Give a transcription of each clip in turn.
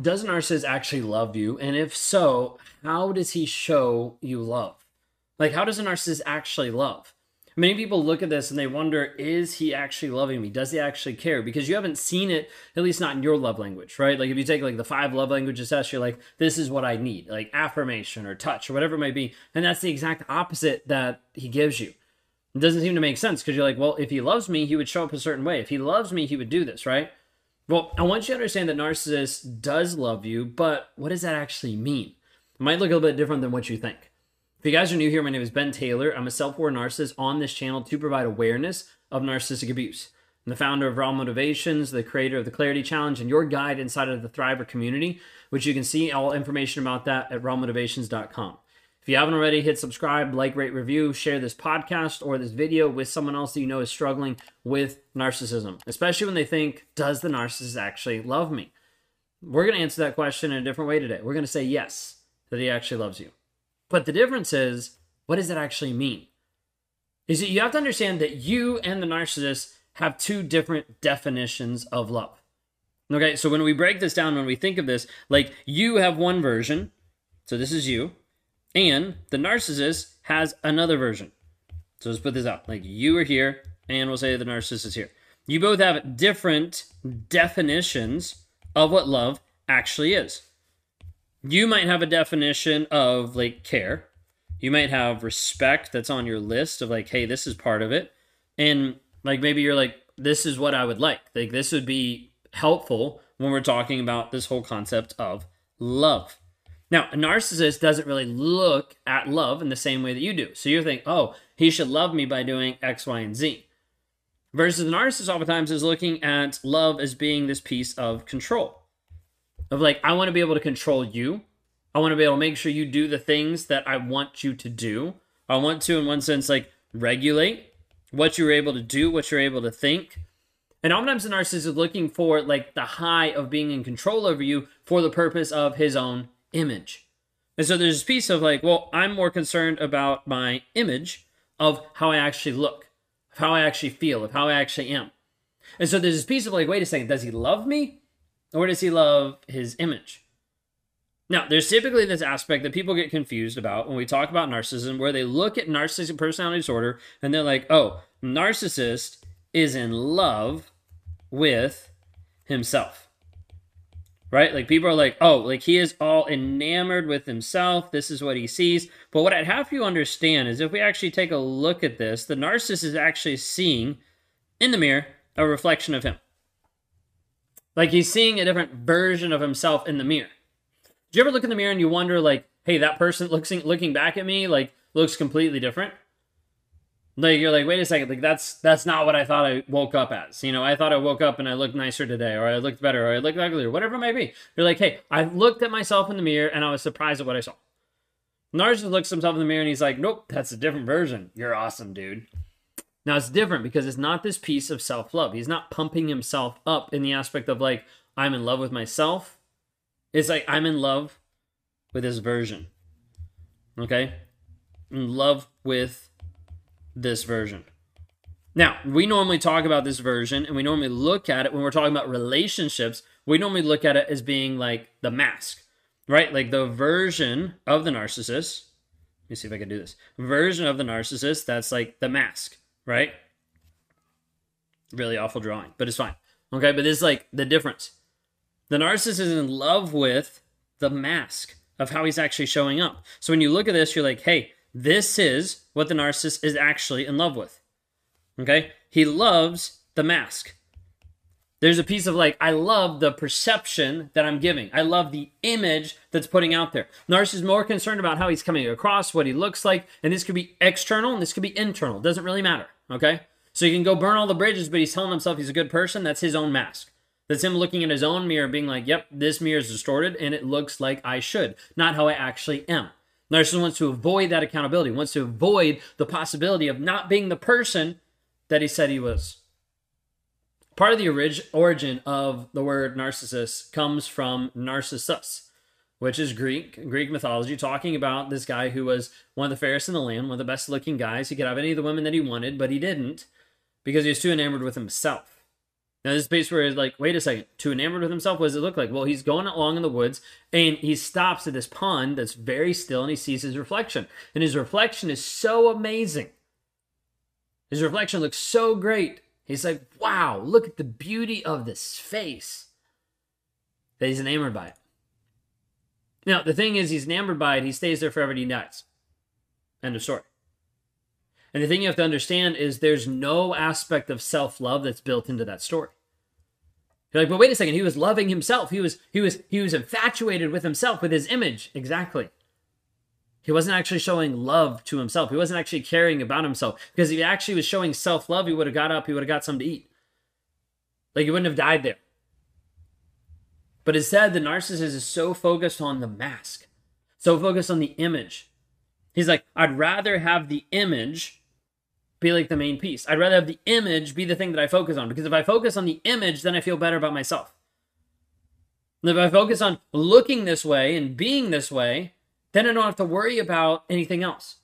does a narcissist actually love you? And if so, how does he show you love? Like, how does a narcissist actually love? Many people look at this and they wonder, is he actually loving me? Does he actually care? Because you haven't seen it, at least not in your love language, right? Like if you take like the five love languages test, you're like, this is what I need, like affirmation or touch or whatever it might be. And that's the exact opposite that he gives you. It doesn't seem to make sense because you're like, well, if he loves me, he would show up a certain way. If he loves me, he would do this, right? Well, I want you to understand that narcissist does love you, but what does that actually mean? It might look a little bit different than what you think. If you guys are new here, my name is Ben Taylor. I'm a self aware narcissist on this channel to provide awareness of narcissistic abuse. I'm the founder of Raw Motivations, the creator of the Clarity Challenge, and your guide inside of the Thriver community, which you can see all information about that at rawmotivations.com. If you haven't already, hit subscribe, like, rate, review, share this podcast or this video with someone else that you know is struggling with narcissism, especially when they think, does the narcissist actually love me? We're going to answer that question in a different way today. We're going to say yes, that he actually loves you. But the difference is, what does that actually mean? Is that you have to understand that you and the narcissist have two different definitions of love. Okay, so when we break this down, when we think of this, like you have one version, so this is you, and the narcissist has another version. So let's put this out. Like you are here, and we'll say the narcissist is here. You both have different definitions of what love actually is you might have a definition of like care. You might have respect that's on your list of like, hey, this is part of it. And like maybe you're like, this is what I would like. Like this would be helpful when we're talking about this whole concept of love. Now, a narcissist doesn't really look at love in the same way that you do. So you think, oh, he should love me by doing X, Y, and Z. Versus the narcissist oftentimes is looking at love as being this piece of control of like I want to be able to control you. I want to be able to make sure you do the things that I want you to do. I want to, in one sense, like regulate what you're able to do, what you're able to think. And oftentimes the narcissist is looking for like the high of being in control over you for the purpose of his own image. And so there's this piece of like, well, I'm more concerned about my image of how I actually look, of how I actually feel, of how I actually am. And so there's this piece of like, wait a second, does he love me? Or does he love his image? Now, there's typically this aspect that people get confused about when we talk about narcissism, where they look at narcissistic personality disorder and they're like, oh, narcissist is in love with himself. Right? Like people are like, oh, like he is all enamored with himself. This is what he sees. But what I'd have you understand is if we actually take a look at this, the narcissist is actually seeing in the mirror a reflection of him. Like he's seeing a different version of himself in the mirror. Do you ever look in the mirror and you wonder, like, hey, that person looking looking back at me, like, looks completely different? Like you're like, wait a second, like that's that's not what I thought I woke up as. You know, I thought I woke up and I looked nicer today, or I looked better, or I looked uglier, whatever it might be. You're like, hey, I looked at myself in the mirror and I was surprised at what I saw. Narcissist looks himself in the mirror and he's like, nope, that's a different version. You're awesome, dude. Now it's different because it's not this piece of self love. He's not pumping himself up in the aspect of like, I'm in love with myself. It's like, I'm in love with this version. Okay? In love with this version. Now, we normally talk about this version and we normally look at it when we're talking about relationships. We normally look at it as being like the mask, right? Like the version of the narcissist. Let me see if I can do this. Version of the narcissist that's like the mask right? Really awful drawing, but it's fine. Okay, but this is like the difference. The narcissist is in love with the mask of how he's actually showing up. So when you look at this, you're like, hey, this is what the narcissist is actually in love with. Okay? He loves the mask. There's a piece of like, I love the perception that I'm giving. I love the image that's putting out there. Narcissist is more concerned about how he's coming across, what he looks like, and this could be external and this could be internal. Doesn't really matter. Okay? So he can go burn all the bridges, but he's telling himself he's a good person. That's his own mask. That's him looking in his own mirror, being like, yep, this mirror is distorted and it looks like I should, not how I actually am. Narcissist wants to avoid that accountability, wants to avoid the possibility of not being the person that he said he was. Part of the orig- origin of the word narcissist comes from Narcissus, which is Greek, Greek mythology, talking about this guy who was one of the fairest in the land, one of the best looking guys. He could have any of the women that he wanted, but he didn't because he was too enamored with himself. Now, this space where it's like, wait a second, too enamored with himself, what does it look like? Well, he's going along in the woods and he stops at this pond that's very still and he sees his reflection. And his reflection is so amazing. His reflection looks so great. He's like, wow, look at the beauty of this face. That he's enamored by it. Now, the thing is, he's enamored by it. He stays there forever and he dies. End of story. And the thing you have to understand is there's no aspect of self-love that's built into that story. You're like, but wait a second, he was loving himself. He was he was he was infatuated with himself, with his image. Exactly. He wasn't actually showing love to himself. He wasn't actually caring about himself. Because if he actually was showing self-love, he would have got up, he would have got something to eat. Like he wouldn't have died there. But instead, the narcissist is so focused on the mask, so focused on the image. He's like, I'd rather have the image be like the main piece. I'd rather have the image be the thing that I focus on because if I focus on the image, then I feel better about myself. And if I focus on looking this way and being this way, then I don't have to worry about anything else.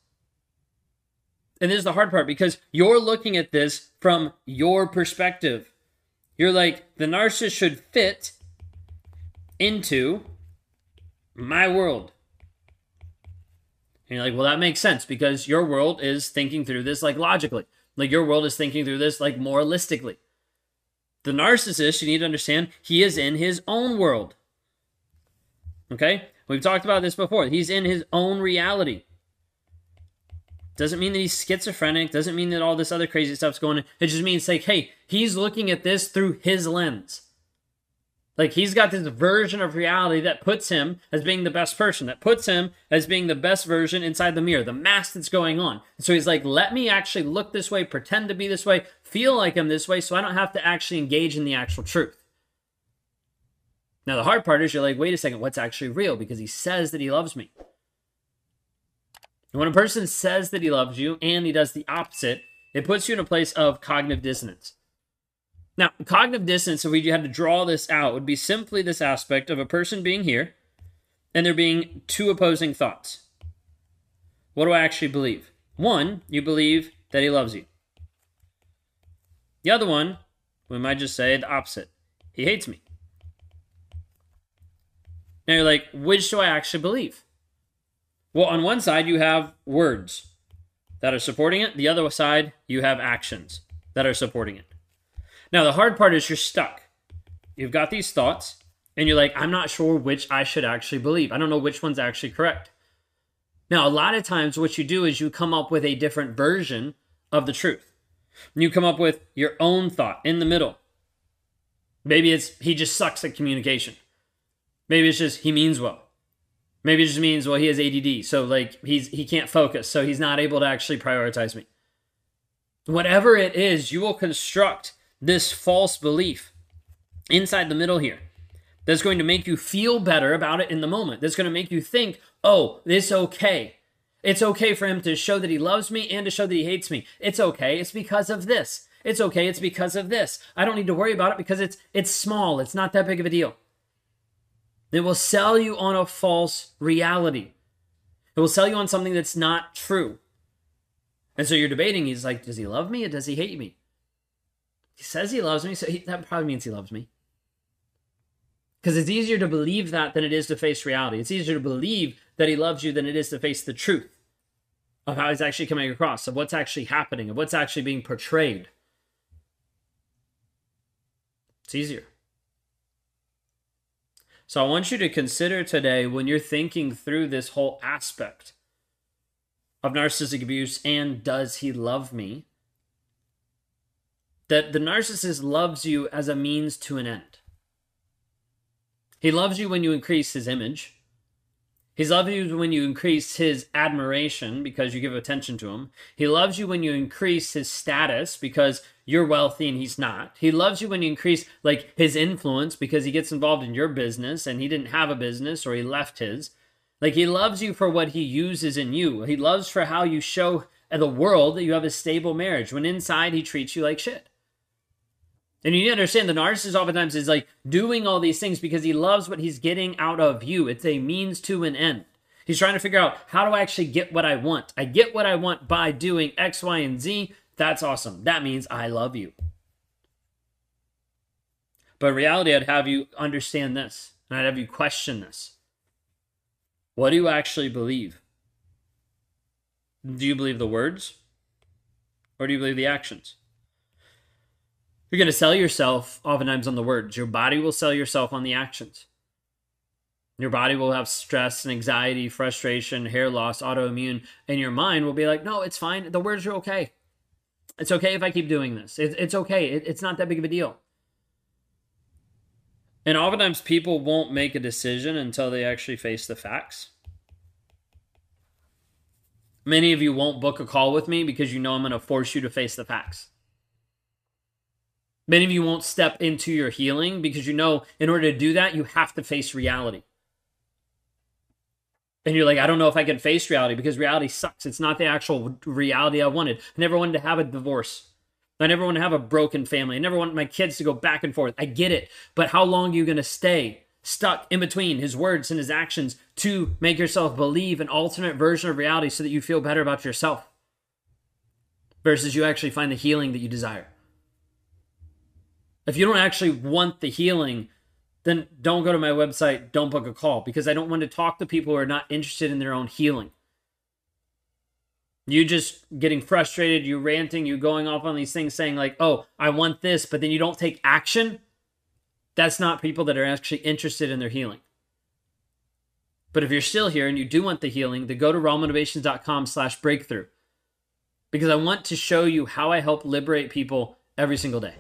And this is the hard part because you're looking at this from your perspective. You're like, the narcissist should fit into my world. And you're like, well, that makes sense because your world is thinking through this like logically. Like your world is thinking through this like moralistically. The narcissist, you need to understand, he is in his own world. Okay? We've talked about this before. He's in his own reality. Doesn't mean that he's schizophrenic. Doesn't mean that all this other crazy stuff's going on. It just means like, hey, he's looking at this through his lens. Like he's got this version of reality that puts him as being the best person, that puts him as being the best version inside the mirror, the mask that's going on. So he's like, let me actually look this way, pretend to be this way, feel like I'm this way, so I don't have to actually engage in the actual truth. Now, the hard part is you're like, wait a second, what's actually real? Because he says that he loves me. And when a person says that he loves you and he does the opposite, it puts you in a place of cognitive dissonance. Now, cognitive dissonance, if we had to draw this out, would be simply this aspect of a person being here and there being two opposing thoughts. What do I actually believe? One, you believe that he loves you. The other one, we might just say the opposite. He hates me. Now you're like, which do I actually believe? Well, on one side, you have words that are supporting it. The other side, you have actions that are supporting it. Now, the hard part is you're stuck. You've got these thoughts, and you're like, I'm not sure which I should actually believe. I don't know which one's actually correct. Now, a lot of times, what you do is you come up with a different version of the truth. You come up with your own thought in the middle. Maybe it's he just sucks at communication. Maybe it's just he means well. Maybe it just means well he has ADD, so like he's he can't focus, so he's not able to actually prioritize me. Whatever it is, you will construct this false belief inside the middle here that's going to make you feel better about it in the moment. That's going to make you think, oh, it's okay. It's okay for him to show that he loves me and to show that he hates me. It's okay. It's because of this. It's okay. It's because of this. I don't need to worry about it because it's it's small. It's not that big of a deal. It will sell you on a false reality. It will sell you on something that's not true. And so you're debating. He's like, does he love me or does he hate me? He says he loves me, so he, that probably means he loves me. Because it's easier to believe that than it is to face reality. It's easier to believe that he loves you than it is to face the truth of how he's actually coming across, of what's actually happening, of what's actually being portrayed. It's easier. So I want you to consider today when you're thinking through this whole aspect of narcissistic abuse and does he love me? That the narcissist loves you as a means to an end. He loves you when you increase his image. He loves you when you increase his admiration because you give attention to him. He loves you when you increase his status because you're wealthy and he's not. He loves you when you increase like his influence because he gets involved in your business and he didn't have a business or he left his. Like he loves you for what he uses in you. He loves for how you show the world that you have a stable marriage when inside he treats you like shit. And you need to understand the narcissist oftentimes is like doing all these things because he loves what he's getting out of you. It's a means to an end. He's trying to figure out how do I actually get what I want? I get what I want by doing X, Y, and Z. That's awesome. That means I love you. But in reality, I'd have you understand this and I'd have you question this. What do you actually believe? Do you believe the words or do you believe the actions? You're going to sell yourself oftentimes on the words. Your body will sell yourself on the actions. Your body will have stress and anxiety, frustration, hair loss, autoimmune, and your mind will be like, no, it's fine. The words are okay. It's okay if I keep doing this. it's okay. it's not that big of a deal. And oftentimes people won't make a decision until they actually face the facts. Many of you won't book a call with me because you know I'm going to force you to face the facts. Many of you won't step into your healing because you know in order to do that, you have to face reality. And you're like, I don't know if I can face reality because reality sucks. It's not the actual reality I wanted. I never wanted to have a divorce. I never want to have a broken family. I never want my kids to go back and forth. I get it. But how long are you going to stay stuck in between his words and his actions to make yourself believe an alternate version of reality so that you feel better about yourself versus you actually find the healing that you desire? If you don't actually want the healing, then don't go to my website, don't book a call because I don't want to talk to people who are not interested in their own healing. You just getting frustrated, you ranting, you going off on these things saying, like, oh, I want this, but then you don't take action. That's not people that are actually interested in their healing. But if you're still here and you do want the healing, then go to rawmotivations.com slash breakthrough. Because I want to show you how I help liberate people every single day.